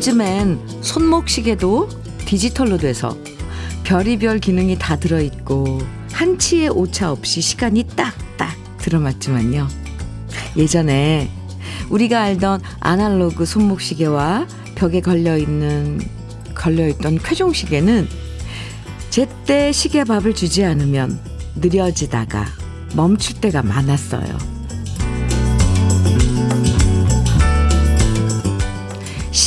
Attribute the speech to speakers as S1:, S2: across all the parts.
S1: 요즘엔 손목시계도 디지털로 돼서 별이별 기능이 다 들어있고 한치의 오차 없이 시간이 딱딱 들어맞지만요. 예전에 우리가 알던 아날로그 손목시계와 벽에 걸려있는 걸려있던 쾌종시계는 제때 시계밥을 주지 않으면 느려지다가 멈출 때가 많았어요.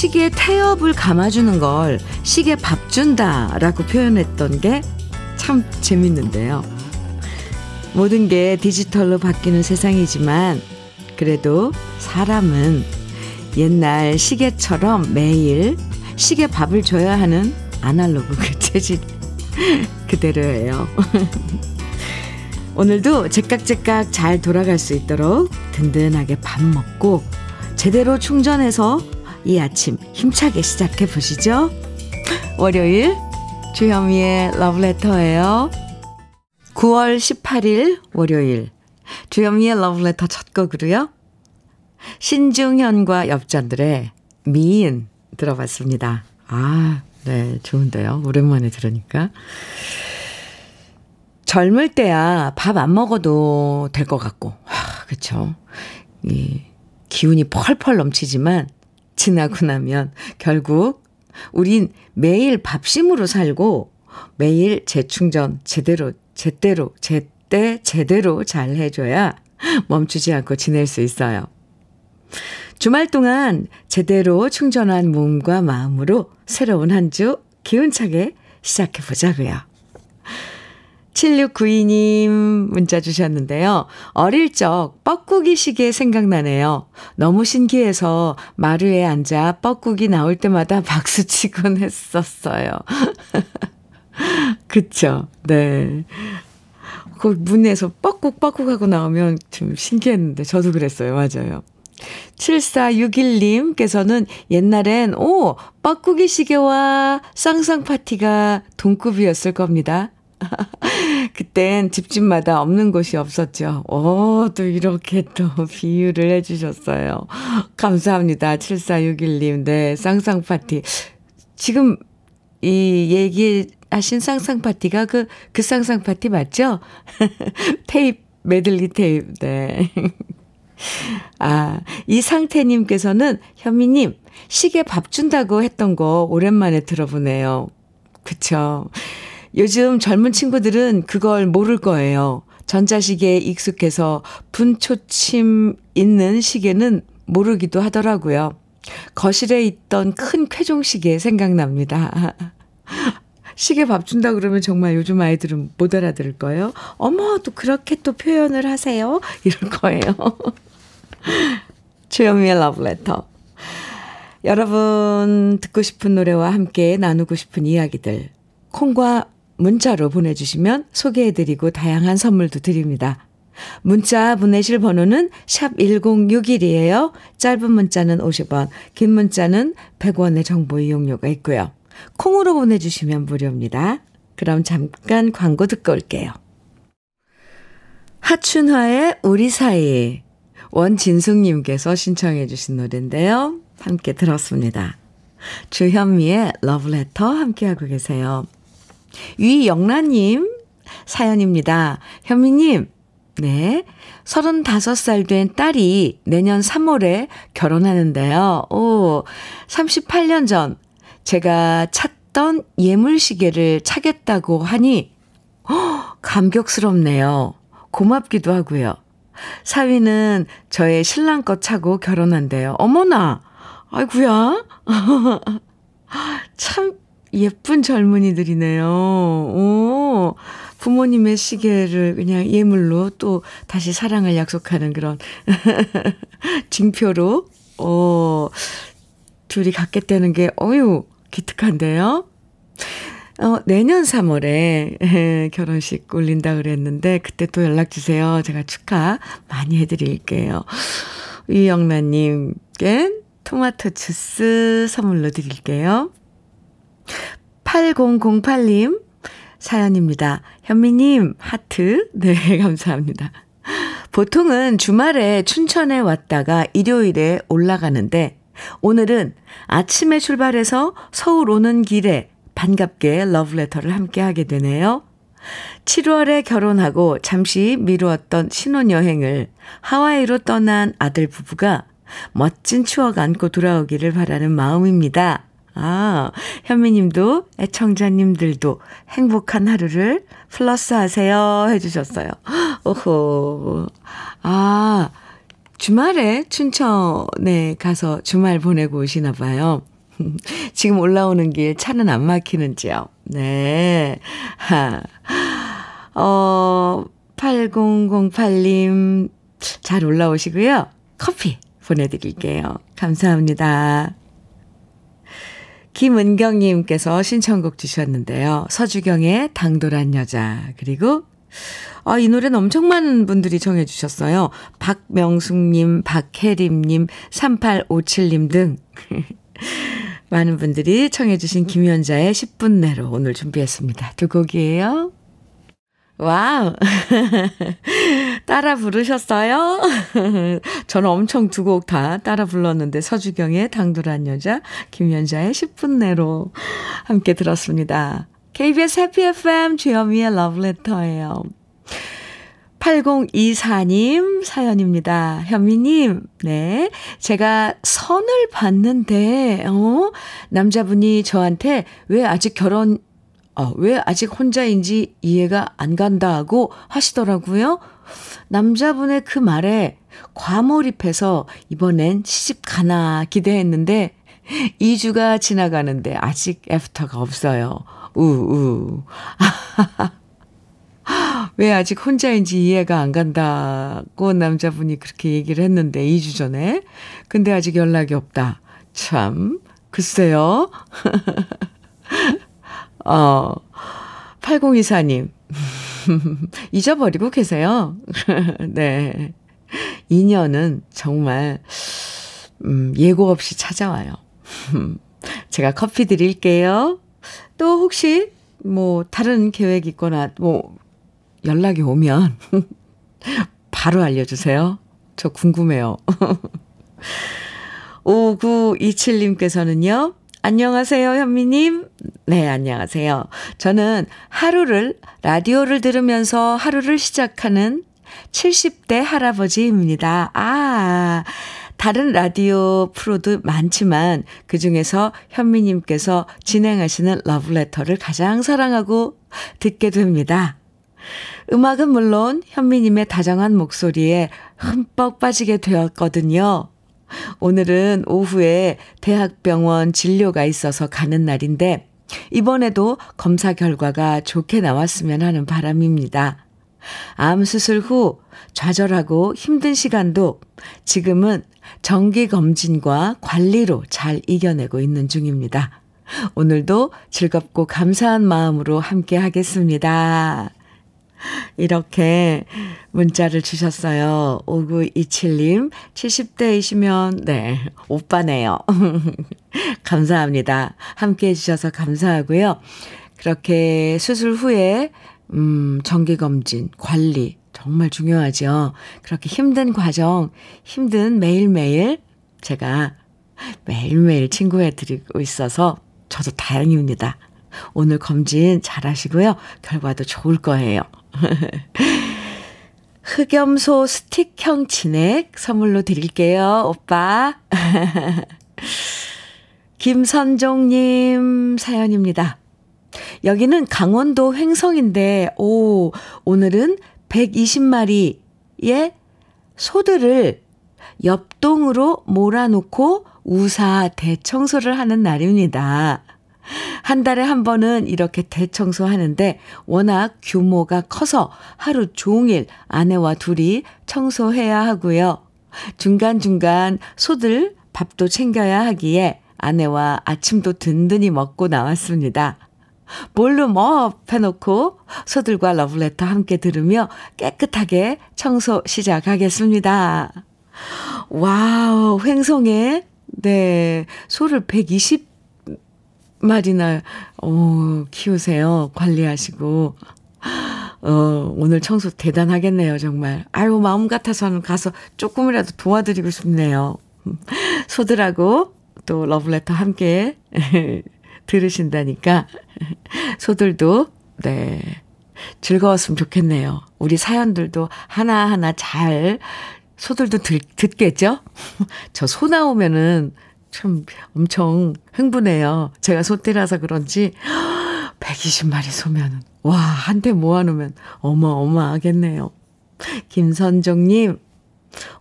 S1: 시계 태엽을 감아주는 걸 시계 밥 준다라고 표현했던 게 참 재밌는데요. 모든 게 디지털로 바뀌는 세상이지만 그래도 사람은 옛날 시계처럼 매일 시계 밥을 줘야 하는 아날로그 그 재질 그대로예요. 오늘도 제깍제깍 잘 돌아갈 수 있도록 든든하게 밥 먹고 제대로 충전해서 이 아침 힘차게 시작해 보시죠. 월요일 주현미의 러브레터예요. 9월 18일 월요일 주현미의 러브레터 첫 곡으로요. 신중현과 엽전들의 미인 들어봤습니다. 아, 네, 좋은데요. 오랜만에 들으니까. 젊을 때야 밥 안 먹어도 될 것 같고. 이 기운이 펄펄 넘치지만 지나고 나면 결국 우린 매일 밥심으로 살고 매일 재충전 제대로, 제대로, 제때, 제대로 잘 해줘야 멈추지 않고 지낼 수 있어요. 주말 동안 제대로 충전한 몸과 마음으로 새로운 한 주 기운차게 시작해 보자고요. 7692님 문자 주셨는데요. 어릴 적 뻐꾸기 시계 생각나네요. 너무 신기해서 마루에 앉아 뻐꾸기 나올 때마다 박수 치곤 했었어요. 그쵸. 네. 그 문에서 뻐꾹 뻐꾹 하고 나오면 좀 신기했는데 저도 그랬어요. 맞아요. 7461님께서는 옛날엔, 오, 뻐꾸기 시계와 쌍쌍 파티가 동급이었을 겁니다. 그땐 집집마다 없는 곳이 없었죠. 오, 또 이렇게 또 비유를 해주셨어요. 감사합니다. 7461님. 네, 쌍쌍파티. 지금 이 얘기하신 쌍쌍파티가 그, 그 쌍쌍파티 맞죠? 테이프, 메들리 테이프. 네. 아, 이 상태님께서는 현미님, 시계 밥 준다고 했던 거 오랜만에 들어보네요. 그쵸. 요즘 젊은 친구들은 그걸 모를 거예요. 전자시계에 익숙해서 분초침 있는 시계는 모르기도 하더라고요. 거실에 있던 큰 쾌종시계 생각납니다. 시계 밥 준다 그러면 정말 요즘 아이들은 못 알아들을 거예요. 어머, 또 그렇게 또 표현을 하세요? 이럴 거예요. 주현미의 러브레터. 여러분 듣고 싶은 노래와 함께 나누고 싶은 이야기들 콩과 문자로 보내주시면 소개해드리고 다양한 선물도 드립니다. 문자 보내실 번호는 샵 1061이에요. 짧은 문자는 50원, 긴 문자는 100원의 정보 이용료가 있고요. 콩으로 보내주시면 무료입니다. 그럼 잠깐 광고 듣고 올게요. 하춘화의 우리 사이 원진숙님께서 신청해 주신 노래인데요. 함께 들었습니다. 주현미의 러브레터 함께하고 계세요. 위영란님 사연입니다. 현미님, 네. 35살 된 딸이 내년 3월에 결혼하는데요. 오, 38년 전 제가 찾던 예물시계를 차겠다고 하니, 허, 감격스럽네요. 고맙기도 하고요. 사위는 저의 신랑 것 차고 결혼한대요. 어머나! 아이구야. 참 예쁜 젊은이들이네요. 오, 부모님의 시계를 그냥 예물로 또 다시 사랑을 약속하는 그런 징표로, 어, 둘이 갖겠다는 게, 어유 기특한데요? 어, 내년 3월에 결혼식 올린다 그랬는데, 그때 또 연락주세요. 제가 축하 많이 해드릴게요. 이영란님께 토마토 주스 선물로 드릴게요. 8008님 사연입니다. 현미님, 하트. 네, 감사합니다. 보통은 주말에 춘천에 왔다가 일요일에 올라가는데 오늘은 아침에 출발해서 서울 오는 길에 반갑게 러브레터를 함께 하게 되네요. 7월에 결혼하고 잠시 미루었던 신혼여행을 하와이로 떠난 아들 부부가 멋진 추억 안고 돌아오기를 바라는 마음입니다. 아, 현미님도 애청자님들도 행복한 하루를 플러스 하세요 해주셨어요. 오호. 아, 주말에 춘천에 가서 주말 보내고 오시나 봐요. 지금 올라오는 길 차는 안 막히는지요. 네. 하. 어, 8008님 잘 올라오시고요. 커피 보내드릴게요. 감사합니다. 김은경님께서 신청곡 주셨는데요. 서주경의 당돌한 여자. 그리고, 아, 이 노래는 엄청 많은 분들이 청해주셨어요. 박명숙님, 박혜림님, 3857님 등. 많은 분들이 청해주신 김연자의 10분 내로 오늘 준비했습니다. 두 곡이에요. wow. 따라 부르셨어요? 저는 엄청 두 곡 다 따라 불렀는데 서주경의 당돌한 여자, 김연자의 10분 내로 함께 들었습니다. KBS 해피 FM 주현미의 러브레터예요. 8024님 사연입니다. 현미님, 네. 제가 선을 봤는데, 어, 남자분이 저한테 왜 아직 결혼 어, 왜 아직 혼자인지 이해가 안 간다고 하시더라고요. 남자분의 그 말에 과몰입해서 이번엔 시집 가나 기대했는데 2주가 지나가는데 아직 애프터가 없어요. 우우. 왜 아직 혼자인지 이해가 안 간다고 남자분이 그렇게 얘기를 했는데 2주 전에. 근데 아직 연락이 없다. 참, 글쎄요. 어, 8024님. 잊어버리고 계세요. 네. 인연은 정말, 음, 예고 없이 찾아와요. 제가 커피 드릴게요. 또 혹시, 뭐, 다른 계획 있거나, 뭐, 연락이 오면, 바로 알려주세요. 저 궁금해요. 5927님께서는요, 안녕하세요, 현미님. 네, 안녕하세요. 저는 하루를, 라디오를 들으면서 하루를 시작하는 70대 할아버지입니다. 아, 다른 라디오 프로도 많지만 그 중에서 현미님께서 진행하시는 러브레터를 가장 사랑하고 듣게 됩니다. 음악은 물론 현미님의 다정한 목소리에 흠뻑 빠지게 되었거든요. 오늘은 오후에 대학병원 진료가 있어서 가는 날인데 이번에도 검사 결과가 좋게 나왔으면 하는 바람입니다. 암 수술 후 좌절하고 힘든 시간도 지금은 정기 검진과 관리로 잘 이겨내고 있는 중입니다. 오늘도 즐겁고 감사한 마음으로 함께 하겠습니다. 이렇게 문자를 주셨어요. 5927님, 70대이시면, 네, 오빠네요. 감사합니다. 함께 해주셔서 감사하고요. 그렇게 수술 후에, 음, 정기검진, 관리, 정말 중요하죠. 그렇게 힘든 과정, 힘든 매일매일 제가 매일매일 친구해 드리고 있어서 저도 다행입니다. 오늘 검진 잘 하시고요. 결과도 좋을 거예요. 흑염소 스틱형 진액 선물로 드릴게요, 오빠. 김선종님 사연입니다. 여기는 강원도 횡성인데, 오, 오늘은 120마리의 소들을 옆동으로 몰아놓고 우사 대청소를 하는 날입니다. 한 달에 한 번은 이렇게 대청소하는데 워낙 규모가 커서 하루 종일 아내와 둘이 청소해야 하고요. 중간중간 소들 밥도 챙겨야 하기에 아내와 아침도 든든히 먹고 나왔습니다. volume up 뭐 해놓고 소들과 러브레터 함께 들으며 깨끗하게 청소 시작하겠습니다. wow, 횡성에, 네, 소를 120마리나, 어, 키우세요. 관리하시고. 어, 오늘 청소 대단하겠네요, 정말. 아유, 마음 같아서는 가서 조금이라도 도와드리고 싶네요. 소들하고 또 러브레터 함께 들으신다니까 소들도 네 즐거웠으면 좋겠네요. 우리 사연들도 하나하나 잘 소들도 들, 듣겠죠? 저 소 나오면은 참 엄청 흥분해요. 제가 소떼라서 그런지 120마리 소면은 와, 한테 모아놓으면 어마어마하겠네요. 김선정님,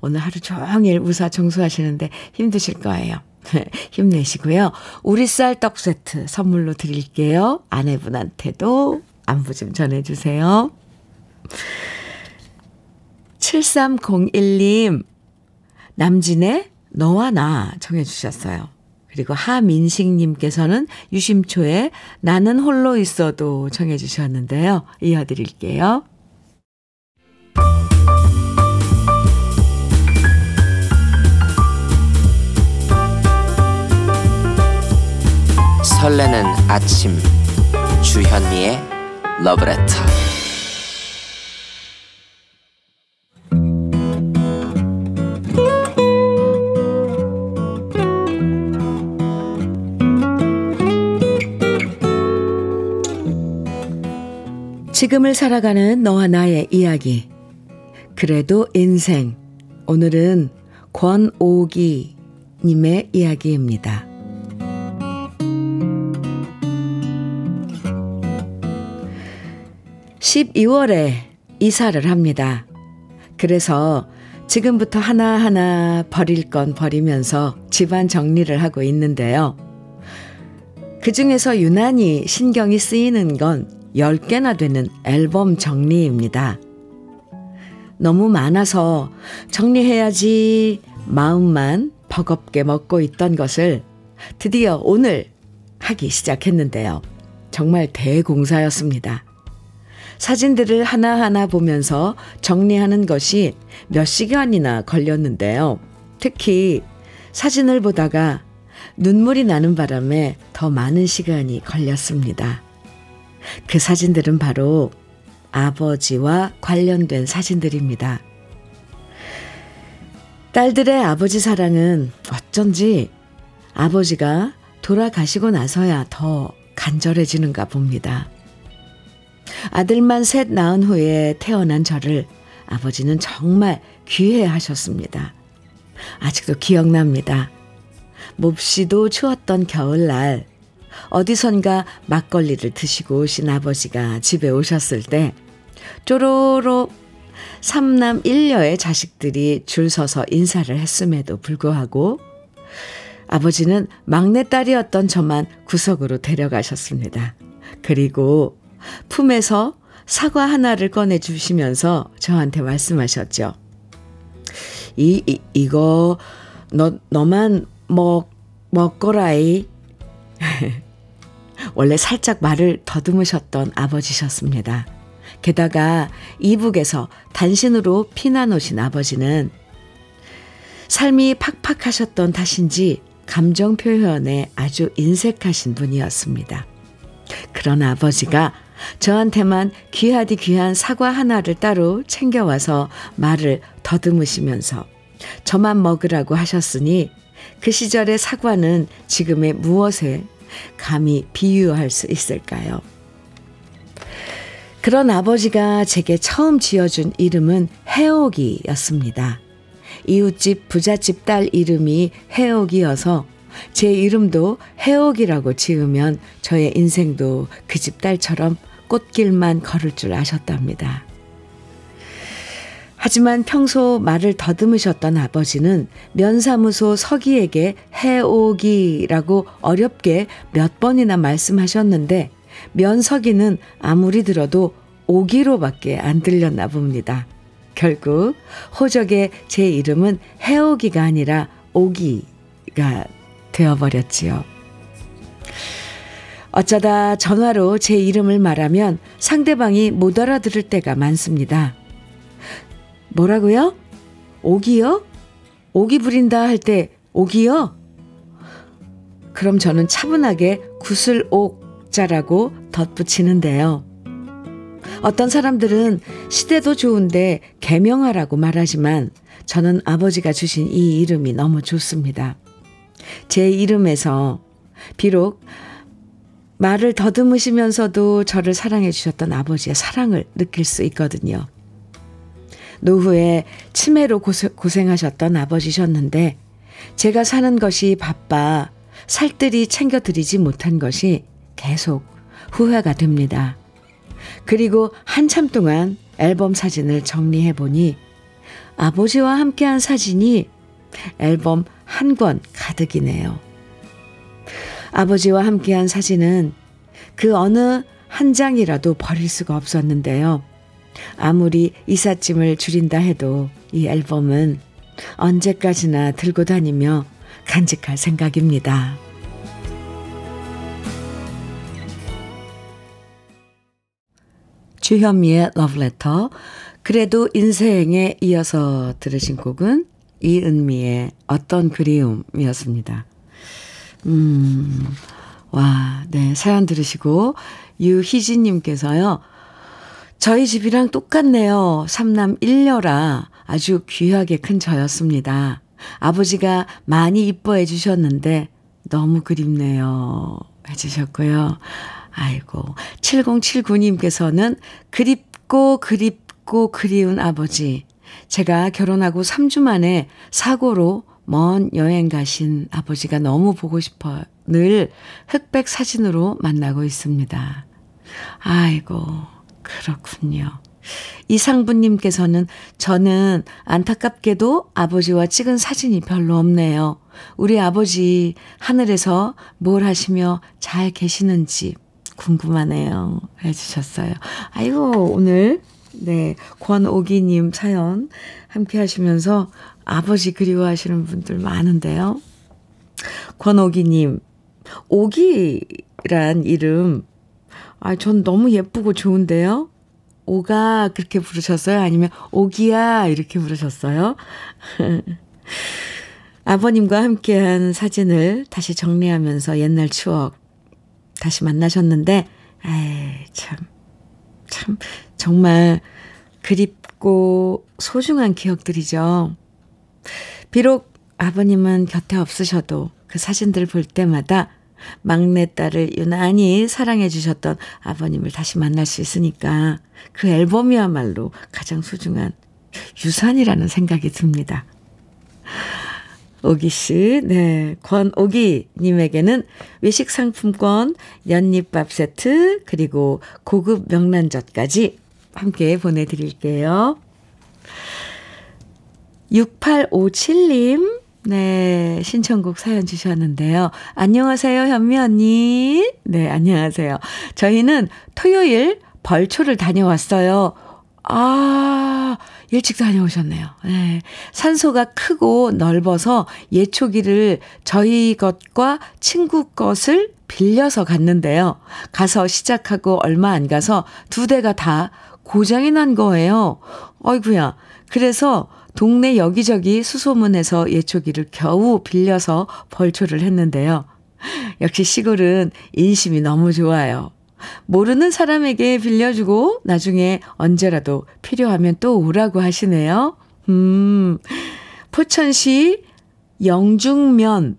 S1: 오늘 하루 종일 우사 청소하시는데 힘드실 거예요. 힘내시고요. 우리 쌀떡 세트 선물로 드릴게요. 아내분한테도 안부 좀 전해주세요. 7301님, 남진의 너와 나 정해주셨어요. 그리고 하민식님께서는 유심초에 나는 홀로 있어도 정해주셨는데요. 이어드릴게요.
S2: 설레는 아침 주현미의 러브레터
S1: 지금을 살아가는 너와 나의 이야기. 그래도 인생. 오늘은 권오기 님의 이야기입니다. 12월에 이사를 합니다. 그래서 지금부터 하나하나 버릴 건 버리면서 집안 정리를 하고 있는데요. 그 중에서 유난히 신경이 쓰이는 건 10개나 되는 앨범 정리입니다. 너무 많아서 정리해야지 마음만 버겁게 먹고 있던 것을 드디어 오늘 하기 시작했는데요. 정말 대공사였습니다. 사진들을 하나하나 보면서 정리하는 것이 몇 시간이나 걸렸는데요. 특히 사진을 보다가 눈물이 나는 바람에 더 많은 시간이 걸렸습니다. 그 사진들은 바로 아버지와 관련된 사진들입니다. 딸들의 아버지 사랑은 어쩐지 아버지가 돌아가시고 나서야 더 간절해지는가 봅니다. 아들만 셋 낳은 후에 태어난 저를 아버지는 정말 귀해 하셨습니다. 아직도 기억납니다. 몹시도 추웠던 겨울날, 어디선가 막걸리를 드시고 오신 아버지가 집에 오셨을 때, 쪼로로 삼남 일녀의 자식들이 줄 서서 인사를 했음에도 불구하고, 아버지는 막내딸이었던 저만 구석으로 데려가셨습니다. 그리고 품에서 사과 하나를 꺼내 주시면서 저한테 말씀하셨죠. 이, 이 이거 너 너만 먹 먹거라이. 원래 살짝 말을 더듬으셨던 아버지셨습니다. 게다가 이북에서 단신으로 피난 오신 아버지는 삶이 팍팍하셨던 탓인지 감정 표현에 아주 인색하신 분이었습니다. 그런 아버지가 저한테만 귀하디 귀한 사과 하나를 따로 챙겨와서 말을 더듬으시면서 저만 먹으라고 하셨으니 그 시절의 사과는 지금의 무엇에 감히 비유할 수 있을까요? 그런 아버지가 제게 처음 지어준 이름은 해옥이였습니다. 이웃집 부잣집 딸 이름이 해옥이어서 제 이름도 해옥이라고 지으면 저의 인생도 그 집 딸처럼 꽃길만 걸을 줄 아셨답니다. 하지만 평소 말을 더듬으셨던 아버지는 면사무소 서기에게 해오기라고 어렵게 몇 번이나 말씀하셨는데 면서기는 아무리 들어도 오기로밖에 안 들렸나 봅니다. 결국 호적에 제 이름은 해오기가 아니라 오기가 되어버렸지요. 어쩌다 전화로 제 이름을 말하면 상대방이 못 알아들을 때가 많습니다. 뭐라고요? 오기요? 오기 부린다 할 때 오기요? 그럼 저는 차분하게 구슬옥자라고 덧붙이는데요. 어떤 사람들은 시대도 좋은데 개명하라고 말하지만 저는 아버지가 주신 이 이름이 너무 좋습니다. 제 이름에서 비록 말을 더듬으시면서도 저를 사랑해 주셨던 아버지의 사랑을 느낄 수 있거든요. 노후에 치매로 고생 하셨던 아버지셨는데 제가 사는 것이 바빠 살뜰히 챙겨드리지 못한 것이 계속 후회가 됩니다. 그리고 한참 동안 앨범 사진을 정리해 보니 아버지와 함께한 사진이 앨범 한 권 가득이네요. 아버지와 함께한 사진은 그 어느 한 장이라도 버릴 수가 없었는데요. 아무리 이삿짐을 줄인다 해도 이 앨범은 언제까지나 들고 다니며 간직할 생각입니다. 주현미의 러브레터 그래도 인생에 이어서 들으신 곡은 이은미의 어떤 그리움이었습니다. 음, 와, 네, 사연 들으시고, 유희진님께서요, 저희 집이랑 똑같네요. 삼남 1녀라 아주 귀하게 큰 저였습니다. 아버지가 많이 이뻐해 주셨는데 너무 그립네요. 해주셨고요. 아이고, 7079님께서는 그립고 그립고 그리운 아버지. 제가 결혼하고 3주 만에 사고로 먼 여행 가신 아버지가 너무 보고 싶어 늘 흑백 사진으로 만나고 있습니다. 아이고, 그렇군요. 이상부님께서는 저는 안타깝게도 아버지와 찍은 사진이 별로 없네요. 우리 아버지 하늘에서 뭘 하시며 잘 계시는지 궁금하네요. 해주셨어요. 아이고, 오늘, 네, 권오기님 사연 함께 하시면서 아버지 그리워하시는 분들 많은데요. 권오기님, 오기란 이름, 아, 전 너무 예쁘고 좋은데요? 오가 그렇게 부르셨어요? 아니면 오기야 이렇게 부르셨어요? 아버님과 함께한 사진을 다시 정리하면서 옛날 추억 다시 만나셨는데, 에이, 참, 참, 정말 그립고 소중한 기억들이죠. 비록 아버님은 곁에 없으셔도 그 사진들 볼 때마다 막내딸을 유난히 사랑해 주셨던 아버님을 다시 만날 수 있으니까 그 앨범이야말로 가장 소중한 유산이라는 생각이 듭니다. 오기 씨, 네. 권오기 님에게는 외식 상품권, 연잎밥 세트, 그리고 고급 명란젓까지 함께 보내드릴게요. 6857님, 네, 신청곡 사연 주셨는데요. 안녕하세요, 현미 언니. 네, 안녕하세요. 저희는 토요일 벌초를 다녀왔어요. 아, 일찍 다녀오셨네요. 네. 산소가 크고 넓어서 예초기를 저희 것과 친구 것을 빌려서 갔는데요. 가서 시작하고 얼마 안 가서 두 대가 다 고장이 난 거예요. 어이구야. 그래서 동네 여기저기 수소문해서 예초기를 겨우 빌려서 벌초를 했는데요. 역시 시골은 인심이 너무 좋아요. 모르는 사람에게 빌려주고 나중에 언제라도 필요하면 또 오라고 하시네요. 음, 포천시 영중면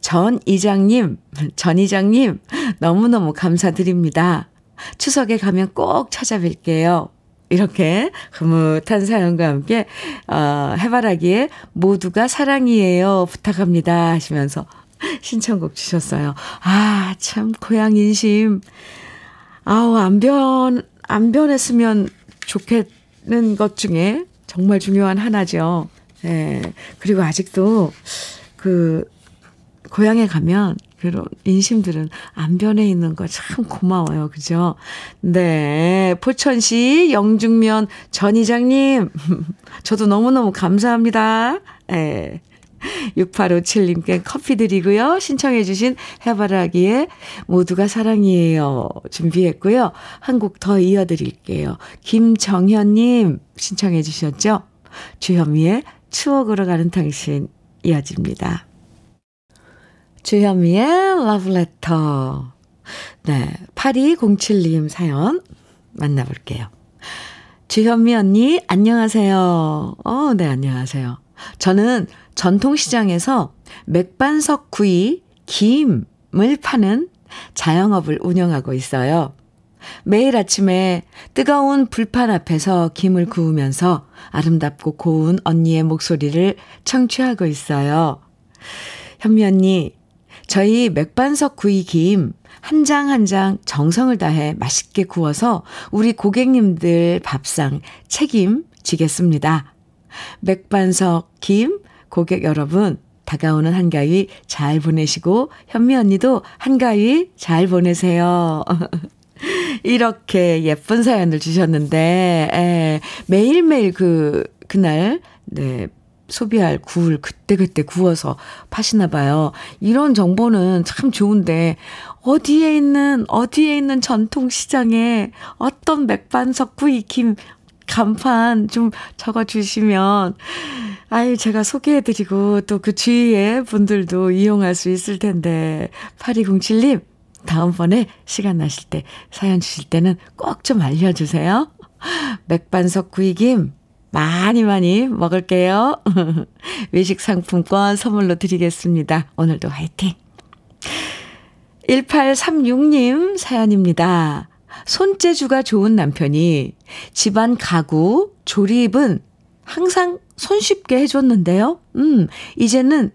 S1: 전 이장님, 전 이장님, 너무너무 감사드립니다. 추석에 가면 꼭 찾아뵐게요. 이렇게 흐뭇한 사연과 함께 어, 해바라기에 모두가 사랑이에요 부탁합니다 하시면서 신청곡 주셨어요. 아, 참 고향 인심. 아우, 안 변, 안 변했으면 좋겠는 것 중에 정말 중요한 하나죠. 예. 그리고 아직도 그 고향에 가면 그런 인심들은 안 변해 있는 거 참 고마워요. 그죠? 네. 포천시 영중면 전 이장님. 저도 너무너무 감사합니다. 예. 6857님께 커피 드리고요. 신청해 주신 해바라기에 모두가 사랑이에요. 준비했고요. 한 곡 더 이어드릴게요. 김정현님 신청해 주셨죠? 주현미의 추억으로 가는 당신 이어집니다. 주현미의 러브레터. 네. 8207님 사연 만나볼게요. 주현미 언니, 안녕하세요. 어, 네, 안녕하세요. 저는 전통시장에서 맥반석 구이, 김을 파는 자영업을 운영하고 있어요. 매일 아침에 뜨거운 불판 앞에서 김을 구우면서 아름답고 고운 언니의 목소리를 청취하고 있어요. 현미 언니, 저희 맥반석 구이 김 한 장 한 장 정성을 다해 맛있게 구워서 우리 고객님들 밥상 책임지겠습니다. 맥반석 김 고객 여러분 다가오는 한가위 잘 보내시고 현미 언니도 한가위 잘 보내세요. 이렇게 예쁜 사연을 주셨는데 에, 매일매일 그 그날 네 소비할 굴 그때그때 구워서 파시나 봐요. 이런 정보는 참 좋은데 어디에 있는 어디에 있는 전통 시장에 어떤 맥반석 구이김 간판 좀 적어 주시면 아유 제가 소개해 드리고 또 그 주위에 분들도 이용할 수 있을 텐데 8207님 다음번에 시간 나실 때 사연 주실 때는 꼭 좀 알려 주세요. 맥반석 구이김 많이 많이 먹을게요. 외식 상품권 선물로 드리겠습니다. 오늘도 화이팅! 1836님 사연입니다. 손재주가 좋은 남편이 집안 가구, 조립은 항상 손쉽게 해줬는데요. 음, 이제는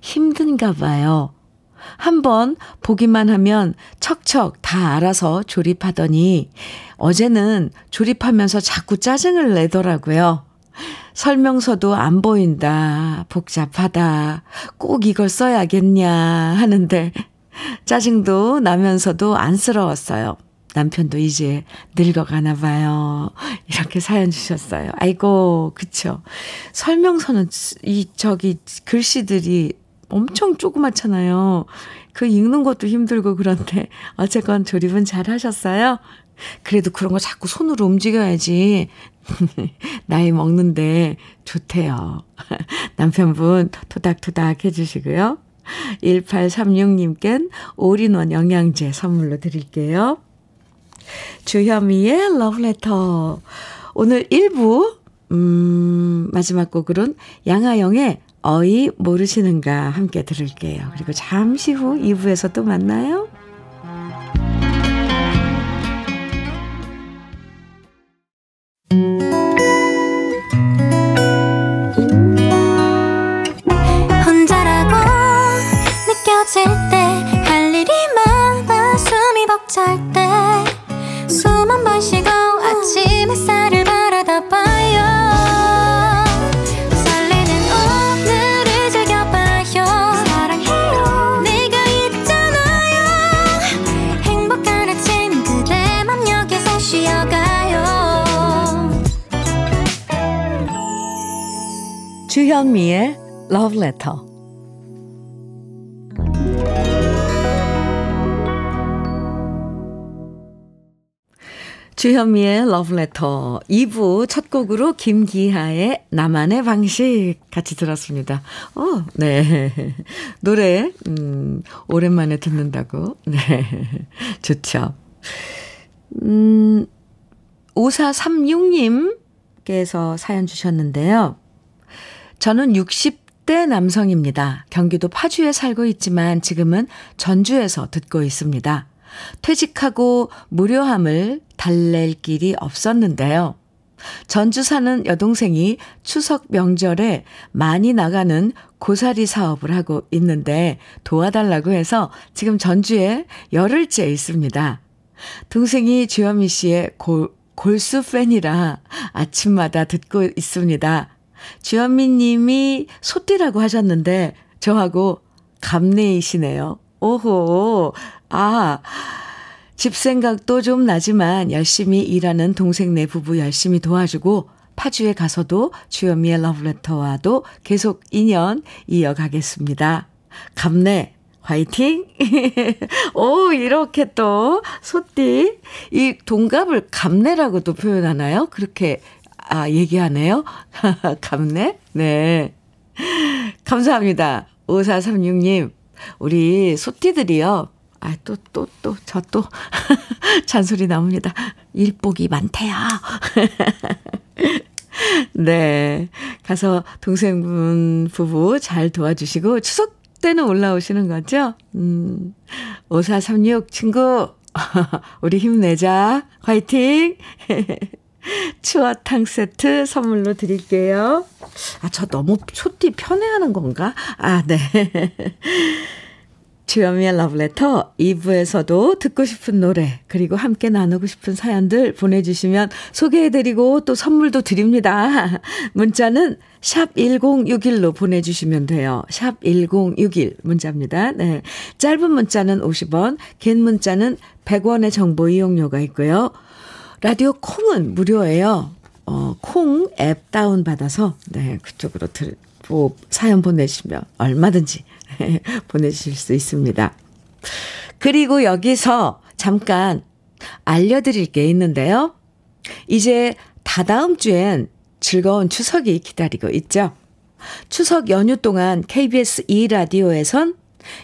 S1: 힘든가 봐요. 한번 보기만 하면 척척 다 알아서 조립하더니 어제는 조립하면서 자꾸 짜증을 내더라고요. 설명서도 안 보인다. 복잡하다. 꼭 이걸 써야겠냐 하는데 짜증도 나면서도 안쓰러웠어요. 남편도 이제 늙어가나 봐요. 이렇게 사연 주셨어요. 아이고, 그쵸. 설명서는 이, 저기, 글씨들이 엄청 조그맣잖아요. 그 읽는 것도 힘들고 그런데 어쨌건 조립은 잘 하셨어요? 그래도 그런 거 자꾸 손으로 움직여야지. 나이 먹는데 좋대요. 남편분 토닥토닥 해주시고요. 1836님껜 올인원 영양제 선물로 드릴게요. 주현미의 러브레터. 오늘 1부, 음, 마지막 곡으로는 양아영의 어이 모르시는가 함께 들을게요. 그리고 잠시 후 2부에서 또 만나요. 주현미의 Love Letter. 주현미의 Love Letter 2부 첫 곡으로 김기하의 나만의 방식 같이 들었습니다. 어, 네. 노래, 음, 오랜만에 듣는다고. 네. 좋죠. 음, 5436님께서 사연 주셨는데요. 저는 60대 남성입니다. 경기도 파주에 살고 있지만 지금은 전주에서 듣고 있습니다. 퇴직하고 무료함을 달랠 길이 없었는데요. 전주 사는 여동생이 추석 명절에 많이 나가는 고사리 사업을 하고 있는데 도와달라고 해서 지금 전주에 열흘째 있습니다. 동생이 주현미 씨의 골, 골수 팬이라 아침마다 듣고 있습니다. 주현미 님이 소띠라고 하셨는데 저하고 감내이시네요. 오호. 아, 집 생각도 좀 나지만 열심히 일하는 동생네 부부 열심히 도와주고 파주에 가서도 주현미의 러브레터와도 계속 인연 이어가겠습니다. 감내 화이팅! 오, 이렇게 또, 소띠. 이 동갑을 감내라고도 표현하나요? 그렇게, 아, 얘기하네요. 감내? 네. 감사합니다. 5436님. 우리 소띠들이요. 아, 또, 또, 또, 저 또. 잔소리 나옵니다. 일복이 많대요. 네. 가서 동생분 부부 잘 도와주시고 추석 때는 올라오시는 거죠? 음. 5436 친구, 우리 힘내자. 화이팅! 추어탕 세트 선물로 드릴게요. 아, 저 너무 초띠 편애하는 건가? 아, 네. 주현미의 러브레터 2부에서도 듣고 싶은 노래 그리고 함께 나누고 싶은 사연들 보내주시면 소개해드리고 또 선물도 드립니다. 문자는 샵 1061로 보내주시면 돼요. 샵 1061 문자입니다. 네. 짧은 문자는 50원 긴 문자는 100원의 정보 이용료가 있고요. 라디오 콩은 무료예요. 어, 콩 앱 다운받아서 네 그쪽으로 들, 뭐, 사연 보내시면 얼마든지 보내주실 수 있습니다. 그리고 여기서 잠깐 알려드릴 게 있는데요. 이제 다다음 주엔 즐거운 추석이 기다리고 있죠. 추석 연휴 동안 KBS 2라디오에선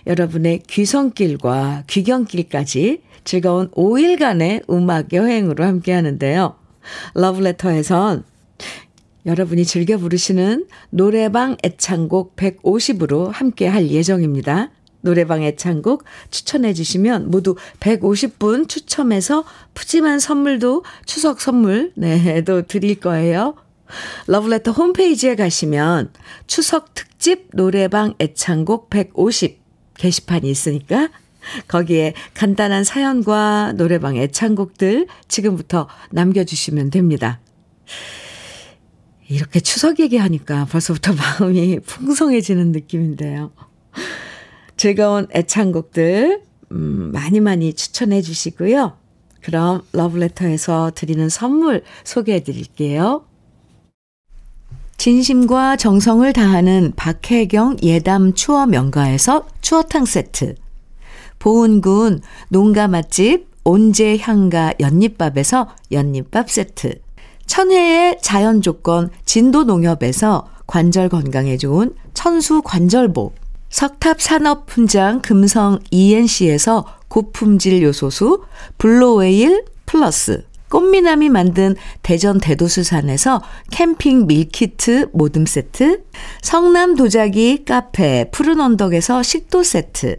S1: 여러분의 귀성길과 귀경길까지 즐거운 5일간의 음악 여행으로 함께 하는데요. 러브레터에선 여러분이 즐겨 부르시는 노래방 애창곡 150으로 함께 할 예정입니다. 노래방 애창곡 추천해 주시면 모두 150분 추첨해서 푸짐한 선물도 추석 선물 네도 드릴 거예요. 러브레터 홈페이지에 가시면 추석 특집 노래방 애창곡 150 게시판이 있으니까 거기에 간단한 사연과 노래방 애창곡들 지금부터 남겨주시면 됩니다. 이렇게 추석 얘기하니까 벌써부터 마음이 풍성해지는 느낌인데요. 즐거운 애창곡들 음, 많이 많이 추천해 주시고요. 그럼 러브레터에서 드리는 선물 소개해 드릴게요. 진심과 정성을 다하는 박혜경 예담 추어 명가에서 추어탕 세트. 보은군 농가 맛집 온재향가 연잎밥에서 연잎밥 세트. 천혜의 자연 조건 진도 농협에서 관절 건강에 좋은 천수 관절보, 석탑 산업 훈장 금성 ENC에서 고품질 요소수 블로웨일 플러스, 꽃미남이 만든 대전 대도수산에서 캠핑 밀키트 모듬 세트, 성남 도자기 카페 푸른 언덕에서 식도 세트,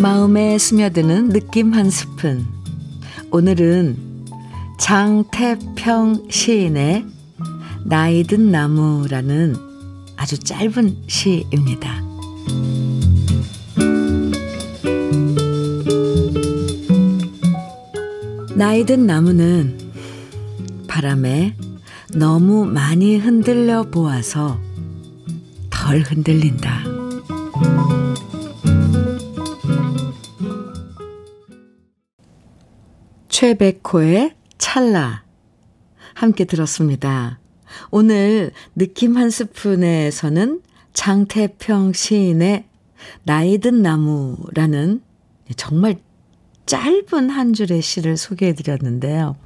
S1: 마음에 스며드는 느낌 한 스푼. 오늘은 장태평 시인의 나이든 나무라는 아주 짧은 시입니다. 나이 든 나무는 바람에 너무 많이 흔들려 보아서 덜 흔들린다. 최백호의 찰나 함께 들었습니다. 오늘 느낌 한 스푼에서는 장태평 시인의 나이 든 나무라는 정말 짧은 한 줄의 시를 소개해 드렸는데요.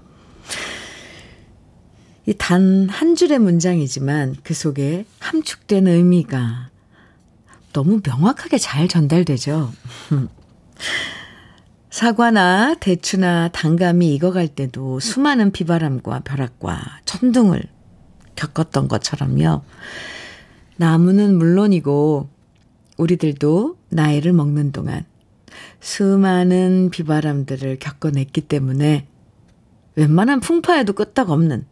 S1: 이 단 한 줄의 문장이지만 그 속에 함축된 의미가 너무 명확하게 잘 전달되죠. 사과나 대추나 단감이 익어갈 때도 수많은 비바람과 벼락과 천둥을 겪었던 것처럼요. 나무는 물론이고 우리들도 나이를 먹는 동안 수많은 비바람들을 겪어냈기 때문에 웬만한 풍파에도 끄떡 없는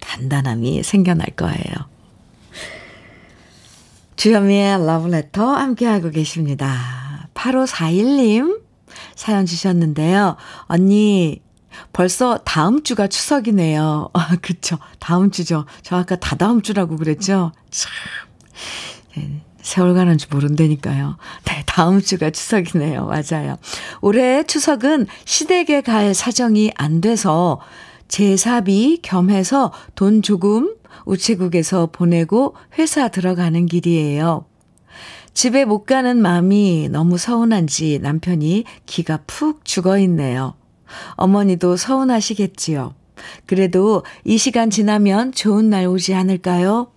S1: 단단함이 생겨날 거예요. 주현미의 러브레터 함께하고 계십니다. 8541님 사연 주셨는데요. 언니, 벌써 다음 주가 추석이네요. 아, 그쵸. 다음 주죠. 저 아까 다다음 주라고 그랬죠? 참. 네, 세월 가는 줄 모른다니까요. 네, 다음 주가 추석이네요. 맞아요. 올해 추석은 시댁에 갈 사정이 안 돼서 제사비 겸해서 돈 조금 우체국에서 보내고 회사 들어가는 길이에요. 집에 못 가는 마음이 너무 서운한지 남편이 기가 푹 죽어 있네요. 어머니도 서운하시겠지요. 그래도 이 시간 지나면 좋은 날 오지 않을까요?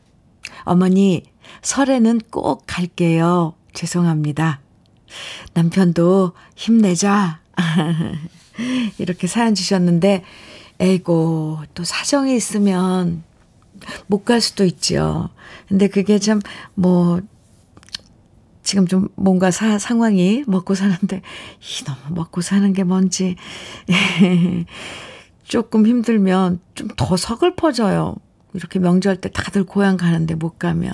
S1: 어머니, 설에는 꼭 갈게요. 죄송합니다. 남편도 힘내자. 이렇게 사연 주셨는데, 에이고, 또 사정이 있으면 못 갈 수도 있지요. 근데 그게 참, 뭐, 지금 좀 뭔가 사, 상황이 먹고 사는데, 이 너무 먹고 사는 게 뭔지, 조금 힘들면 좀 더 서글퍼져요. 이렇게 명절 때 다들 고향 가는데 못 가면.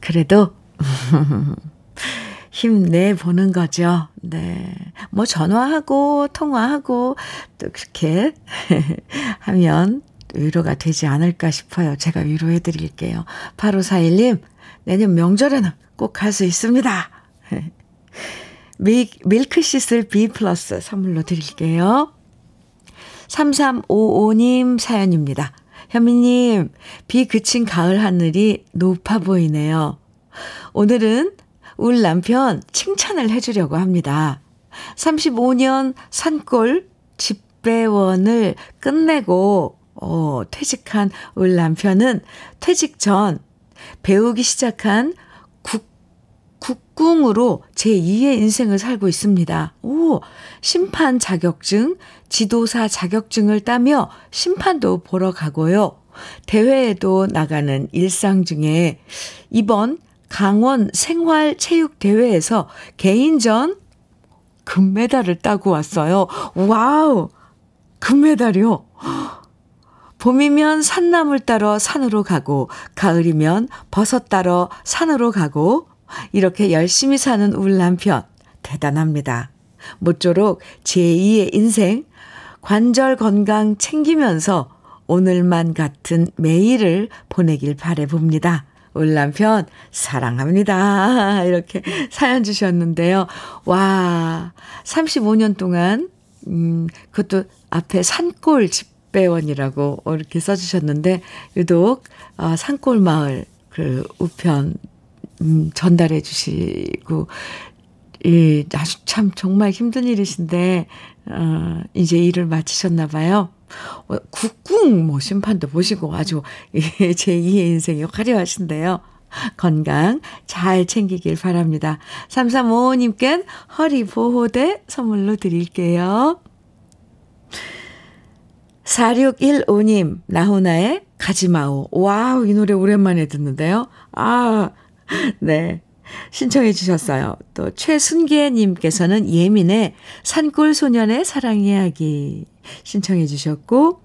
S1: 그래도, 힘내 보는 거죠. 네. 뭐 전화하고 통화하고 또 그렇게 하면 위로가 되지 않을까 싶어요. 제가 위로해 드릴게요. 8541님, 내년 명절에는 꼭 갈 수 있습니다. 밀, 밀크시슬 B 플러스 선물로 드릴게요. 3355님 사연입니다. 현미님, 비 그친 가을 하늘이 높아 보이네요. 오늘은 울 남편 칭찬을 해주려고 합니다. 35년 산골 집배원을 끝내고 어, 퇴직한 울 남편은 퇴직 전 배우기 시작한 국, 국궁으로 제2의 인생을 살고 있습니다. 오, 심판 자격증, 지도사 자격증을 따며 심판도 보러 가고요. 대회에도 나가는 일상 중에 이번 강원 생활 체육 대회에서 개인전 금메달을 따고 왔어요. wow! 금메달이요? 봄이면 산나물 따러 산으로 가고, 가을이면 버섯 따러 산으로 가고, 이렇게 열심히 사는 울 남편. 대단합니다. 모쪼록 제2의 인생, 관절 건강 챙기면서 오늘만 같은 매일을 보내길 바래봅니다. 울 남편 사랑합니다. 이렇게 사연 주셨는데요. 와, 35년 동안 음, 그것도 앞에 산골 집배원이라고 이렇게 써 주셨는데, 유독, 어, 산골 마을, 그, 우편, 음, 전달해 주시고, 이, 아주 참 정말 힘든 일이신데, 어, 이제 일을 마치셨나 봐요. 어, 국궁 뭐 심판도 보시고 아주 제2의 인생이 화려하신데요. 건강 잘 챙기길 바랍니다. 3355님께 허리 보호대 선물로 드릴게요. 4615님, 나훈아의 가지마오. wow, 이 노래 오랜만에 듣는데요. 아, 네. 신청해 주셨어요. 또 최순계 님께서는 예민의 산골 소년의 사랑 이야기 신청해 주셨고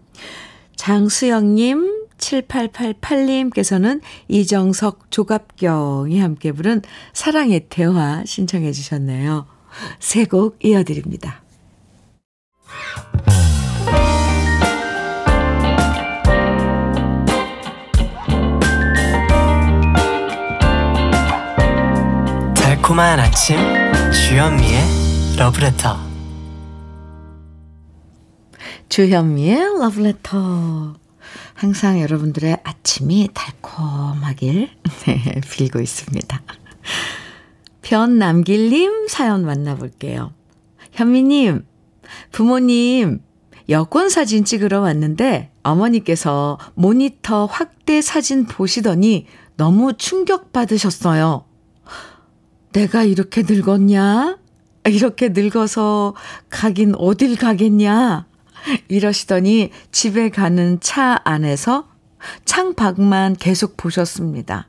S1: 장수영 님 7888님께서는 이정석 조갑경이 함께 부른 사랑의 대화 신청해 주셨네요. 세 곡 이어드립니다.
S3: 달콤한 아침 주현미의 러브레터
S1: 주현미의 러브레터. 항상 여러분들의 아침이 달콤하길 네, 빌고 있습니다. 변남길님 사연 만나볼게요. 현미님, 부모님, 여권 사진 찍으러 왔는데 어머니께서 모니터 확대 사진 보시더니 너무 충격받으셨어요. 내가 이렇게 늙었냐? 이렇게 늙어서 가긴 어딜 가겠냐? 이러시더니 집에 가는 차 안에서 창밖만 계속 보셨습니다.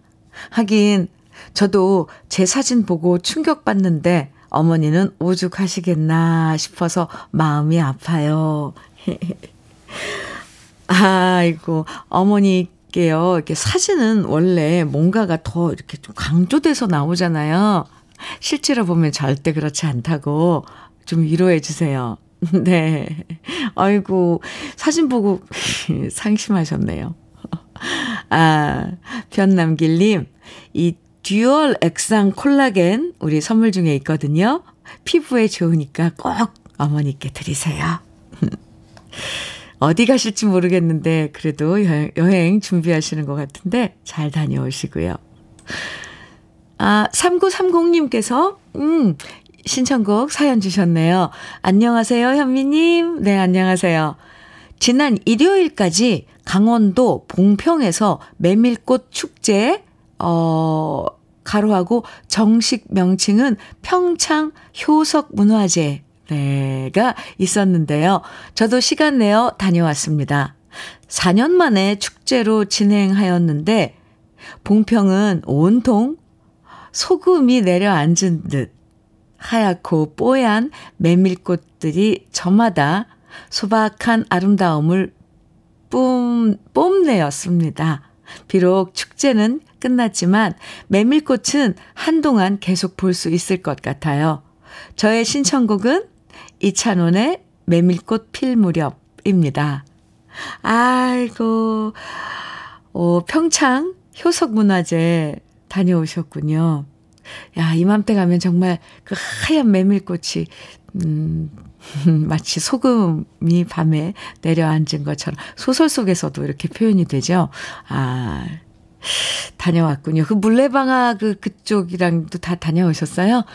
S1: 하긴 저도 제 사진 보고 충격받는데 어머니는 오죽하시겠나 싶어서 마음이 아파요. 아이고, 어머니께요. 이렇게 사진은 원래 뭔가가 더 이렇게 좀 강조돼서 나오잖아요. 실제로 보면 절대 그렇지 않다고 좀 위로해 주세요. 네. 아이고, 사진 보고 상심하셨네요. 아, 변남길님, 이 듀얼 액상 콜라겐 우리 선물 중에 있거든요. 피부에 좋으니까 꼭 어머니께 드리세요. 어디 가실지 모르겠는데 그래도 여행 준비하시는 것 같은데 잘 다녀오시고요. 아, 3930님께서 음, 신청곡 사연 주셨네요. 안녕하세요, 현미님. 네, 안녕하세요. 지난 일요일까지 강원도 봉평에서 메밀꽃 축제 어, 가로하고 정식 명칭은 평창 효석 문화제 가 있었는데요. 저도 시간 내어 다녀왔습니다. 4년 만에 축제로 진행하였는데 봉평은 온통 소금이 내려앉은 듯 하얗고 뽀얀 메밀꽃들이 저마다 소박한 아름다움을 뿜, 뽐내었습니다. 비록 축제는 끝났지만 메밀꽃은 한동안 계속 볼 수 있을 것 같아요. 저의 신청곡은 이찬원의 메밀꽃 필 무렵입니다. 아이고, 오, 평창 효석문화제 다녀오셨군요. 야, 이맘때 가면 정말 그 하얀 메밀꽃이, 음, 마치 소금이 밤에 내려앉은 것처럼 소설 속에서도 이렇게 표현이 되죠. 아, 다녀왔군요. 그 물레방아 그 그쪽이랑도 다 다녀오셨어요?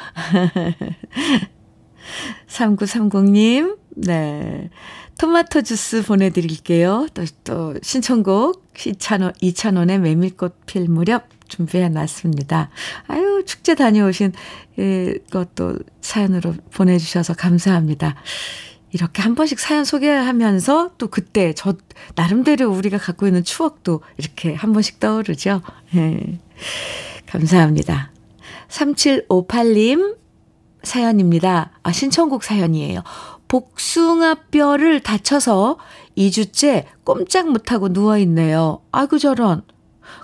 S1: 3930님, 네. 토마토 주스 보내드릴게요. 또, 또, 신청곡, 이찬원, 이찬원의 메밀꽃 필 무렵 준비해 놨습니다. 아유, 축제 다녀오신 것도 사연으로 보내주셔서 감사합니다. 이렇게 한 번씩 사연 소개하면서 또 그때 저 나름대로 우리가 갖고 있는 추억도 이렇게 한 번씩 떠오르죠. 네. 감사합니다. 3758님 사연입니다. 아, 신청곡 사연이에요. 복숭아뼈를 다쳐서 2주째 꼼짝 못하고 누워있네요. 아이고 저런.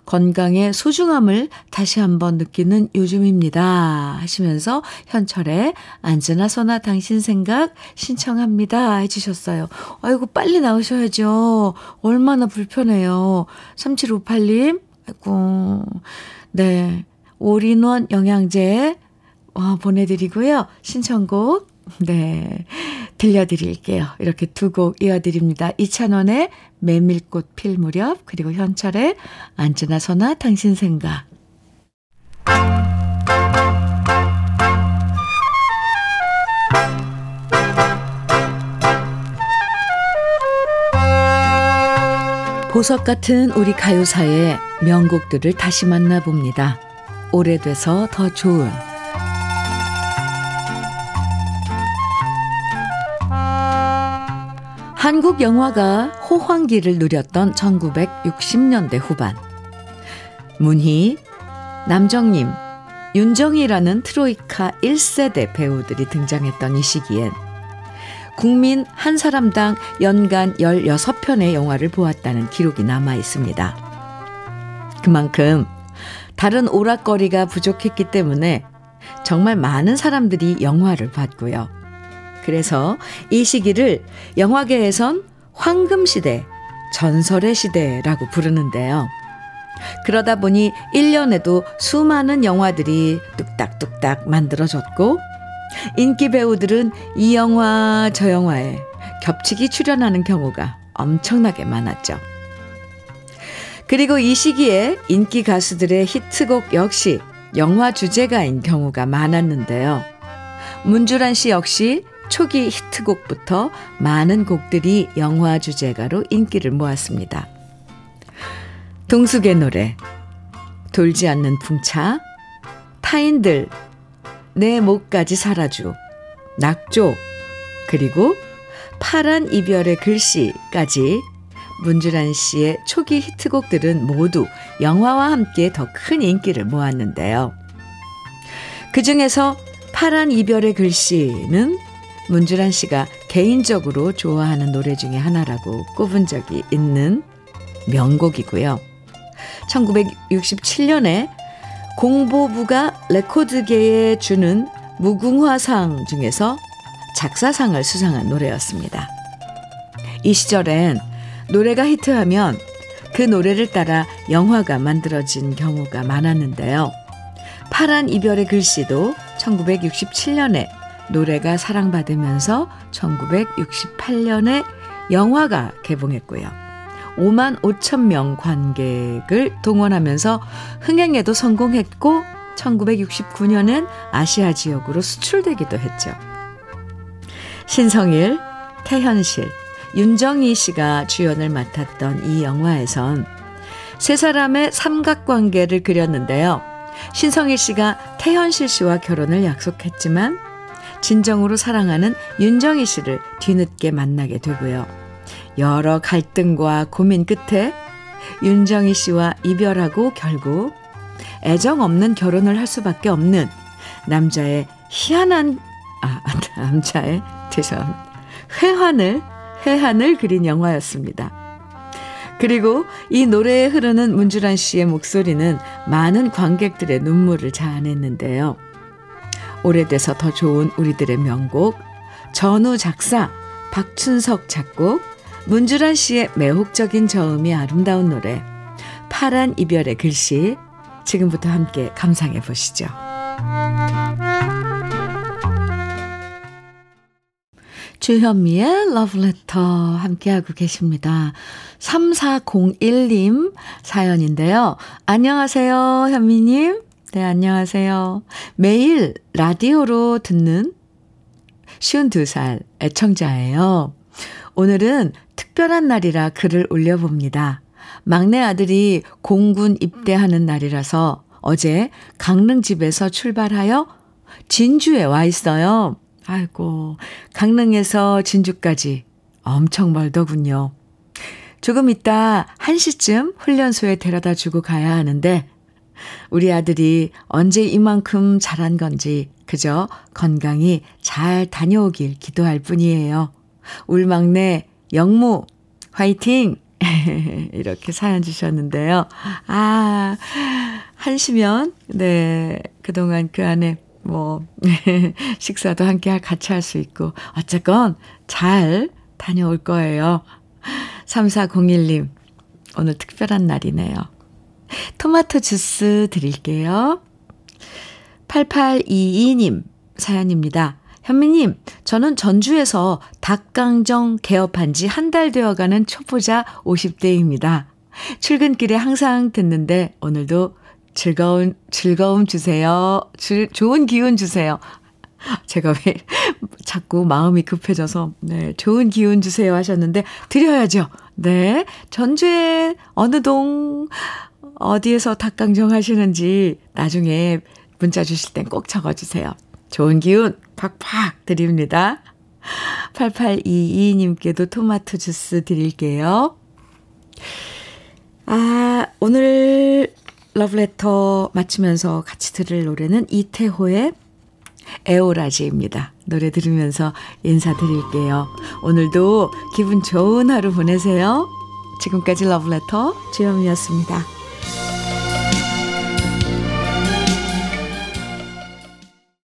S1: 건강의 소중함을 다시 한번 느끼는 요즘입니다. 하시면서 현철의 안즈나 서나 당신 생각 신청합니다. 해주셨어요. 아이고, 빨리 나오셔야죠. 얼마나 불편해요. 3758님, 아이고, 네. 올인원 영양제 어, 보내드리고요. 신청곡, 네. 들려드릴게요. 이렇게 두 곡 이어드립니다. 이찬원의 메밀꽃 필 무렵, 그리고 현철의 안즈나 서나 당신 생각. 보석 같은 우리 가요사의 명곡들을 다시 만나봅니다. 오래돼서 더 좋은 한국 영화가 호황기를 누렸던 1960년대 후반. 문희, 남정님, 윤정이라는 트로이카 1세대 배우들이 등장했던 이 시기엔 국민 한 사람당 연간 16편의 영화를 보았다는 기록이 남아 있습니다. 그만큼 다른 오락거리가 부족했기 때문에 정말 많은 사람들이 영화를 봤고요. 그래서 이 시기를 영화계에선 황금시대, 전설의 시대라고 부르는데요. 그러다 보니 1년에도 수많은 영화들이 뚝딱뚝딱 만들어졌고, 인기 배우들은 이 영화, 저 영화에 겹치기 출연하는 경우가 엄청나게 많았죠. 그리고 이 시기에 인기 가수들의 히트곡 역시 영화 주제가인 경우가 많았는데요. 문주란 씨 역시 초기 히트곡부터 많은 곡들이 영화 주제가로 인기를 모았습니다. 동숙의 노래, 돌지 않는 풍차, 타인들, 내 목까지 살아줘, 낙조, 그리고 파란 이별의 글씨까지 문주란 씨의 초기 히트곡들은 모두 영화와 함께 더 큰 인기를 모았는데요. 그 중에서 파란 이별의 글씨는 문주란 씨가 개인적으로 좋아하는 노래 중에 하나라고 꼽은 적이 있는 명곡이고요. 1967년에 공보부가 레코드계에 주는 무궁화상 중에서 작사상을 수상한 노래였습니다. 이 시절엔 노래가 히트하면 그 노래를 따라 영화가 만들어진 경우가 많았는데요. 파란 이별의 글씨도 1967년에 노래가 사랑받으면서 1968년에 영화가 개봉했고요. 5만 5천 명 관객을 동원하면서 흥행에도 성공했고 1969년엔 아시아 지역으로 수출되기도 했죠. 신성일, 태현실, 윤정희 씨가 주연을 맡았던 이 영화에선 세 사람의 삼각관계를 그렸는데요. 신성일 씨가 태현실 씨와 결혼을 약속했지만 진정으로 사랑하는 윤정희 씨를 뒤늦게 만나게 되고요. 여러 갈등과 고민 끝에 윤정희 씨와 이별하고 결국 애정 없는 결혼을 할 수밖에 없는 남자의 희한한 아 남자의 죄송합니다. 회환을 회한을 그린 영화였습니다. 그리고 이 노래에 흐르는 문주란 씨의 목소리는 많은 관객들의 눈물을 자아냈는데요. 오래돼서 더 좋은 우리들의 명곡, 전우 작사, 박춘석 작곡, 문주란 씨의 매혹적인 저음이 아름다운 노래, 파란 이별의 글씨, 지금부터 함께 감상해 보시죠. 주현미의 러브레터 함께하고 계십니다. 3401님 사연인데요. 안녕하세요, 현미님. 네, 안녕하세요. 매일 라디오로 듣는 52살 애청자예요. 오늘은 특별한 날이라 글을 올려봅니다. 막내 아들이 공군 입대하는 날이라서 어제 강릉 집에서 출발하여 진주에 와 있어요. 아이고, 강릉에서 진주까지 엄청 멀더군요. 조금 있다 1시쯤 훈련소에 데려다 주고 가야 하는데, 우리 아들이 언제 이만큼 잘한 건지 그저 건강히 잘 다녀오길 기도할 뿐이에요. 울 막내 영무 화이팅! 이렇게 사연 주셨는데요. 아, 한시면, 네, 그동안 그 안에 뭐, 식사도 함께 같이 할 수 있고, 어쨌건 잘 다녀올 거예요. 3401님, 오늘 특별한 날이네요. 토마토 주스 드릴게요. 8822님 사연입니다. 현미님, 저는 전주에서 닭강정 개업한 지 한 달 되어가는 초보자 50대입니다. 출근길에 항상 듣는데 오늘도 즐거운, 즐거움 주세요. 줄, 좋은 기운 주세요. 제가 왜 자꾸 마음이 급해져서, 네, 좋은 기운 주세요 하셨는데, 드려야죠. 네. 전주에 어느 동, 어디에서 닭강정 하시는지 나중에 문자 주실 땐 꼭 적어주세요. 좋은 기운 팍팍 드립니다. 8822님께도 토마토 주스 드릴게요. 아, 오늘 러브레터 마치면서 같이 들을 노래는 이태호의 에오라지입니다. 노래 들으면서 인사드릴게요. 오늘도 기분 좋은 하루 보내세요. 지금까지 러브레터 주영이었습니다.